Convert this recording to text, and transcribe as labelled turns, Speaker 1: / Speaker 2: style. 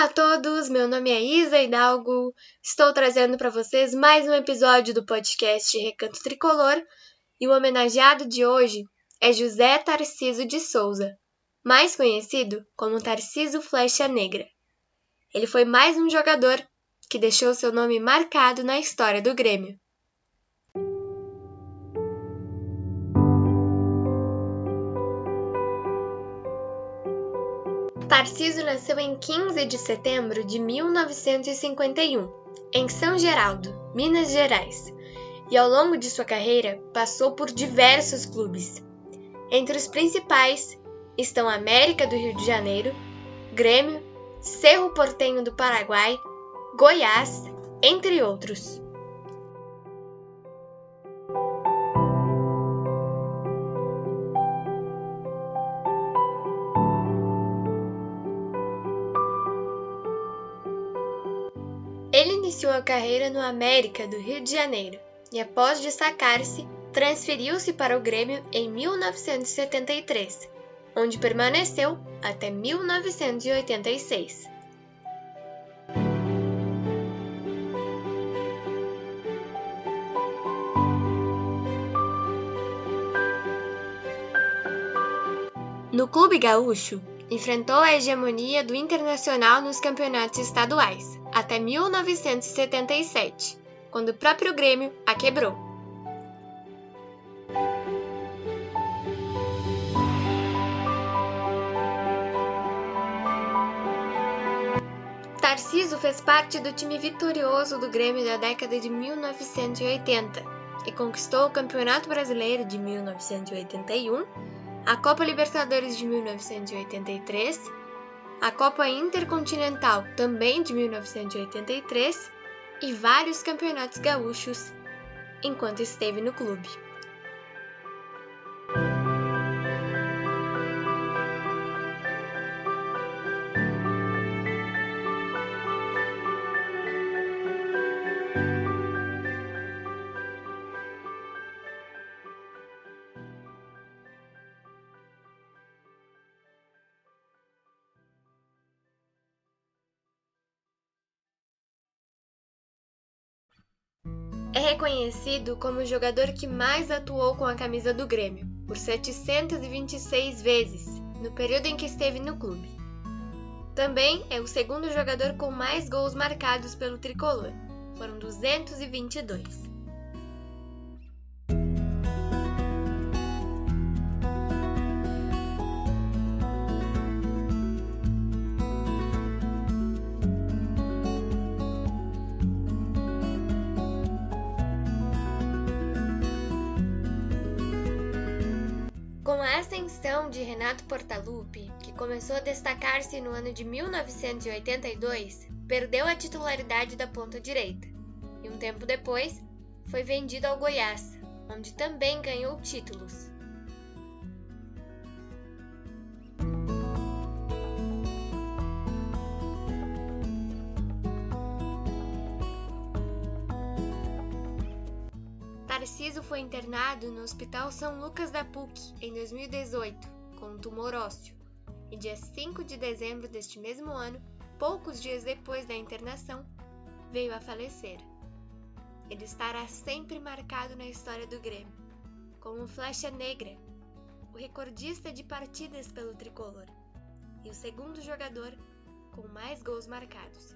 Speaker 1: Olá a todos, meu nome é Isa Hidalgo. Estou trazendo para vocês mais um episódio do podcast Recanto Tricolor e o homenageado de hoje é José Tarciso de Souza, mais conhecido como Tarciso Flecha Negra. Ele foi mais um jogador que deixou seu nome marcado na história do Grêmio. Tarciso nasceu em 15 de setembro de 1951, em São Geraldo, Minas Gerais, e ao longo de sua carreira passou por diversos clubes. Entre os principais estão América do Rio de Janeiro, Grêmio, Cerro Portenho do Paraguai, Goiás, entre outros. Ele iniciou a carreira no América do Rio de Janeiro e, após destacar-se, transferiu-se para o Grêmio em 1973, onde permaneceu até 1986. No Clube Gaúcho, enfrentou a hegemonia do Internacional nos campeonatos estaduais até 1977, quando o próprio Grêmio a quebrou. Tarciso fez parte do time vitorioso do Grêmio da década de 1980 e conquistou o Campeonato Brasileiro de 1981, a Copa Libertadores de 1983 a Copa Intercontinental, também de 1983, e vários campeonatos gaúchos enquanto esteve no clube. É reconhecido como o jogador que mais atuou com a camisa do Grêmio, por 726 vezes, no período em que esteve no clube. Também é o segundo jogador com mais gols marcados pelo tricolor, foram 222. De Renato Portaluppi, que começou a destacar-se no ano de 1982, perdeu a titularidade da ponta direita e um tempo depois foi vendido ao Goiás, onde também ganhou títulos. Tarciso foi internado no Hospital São Lucas da PUC em 2018 com um tumor ósseo e dia 5 de dezembro deste mesmo ano, poucos dias depois da internação, veio a falecer. Ele estará sempre marcado na história do Grêmio, como flecha negra, o recordista de partidas pelo tricolor e o segundo jogador com mais gols marcados.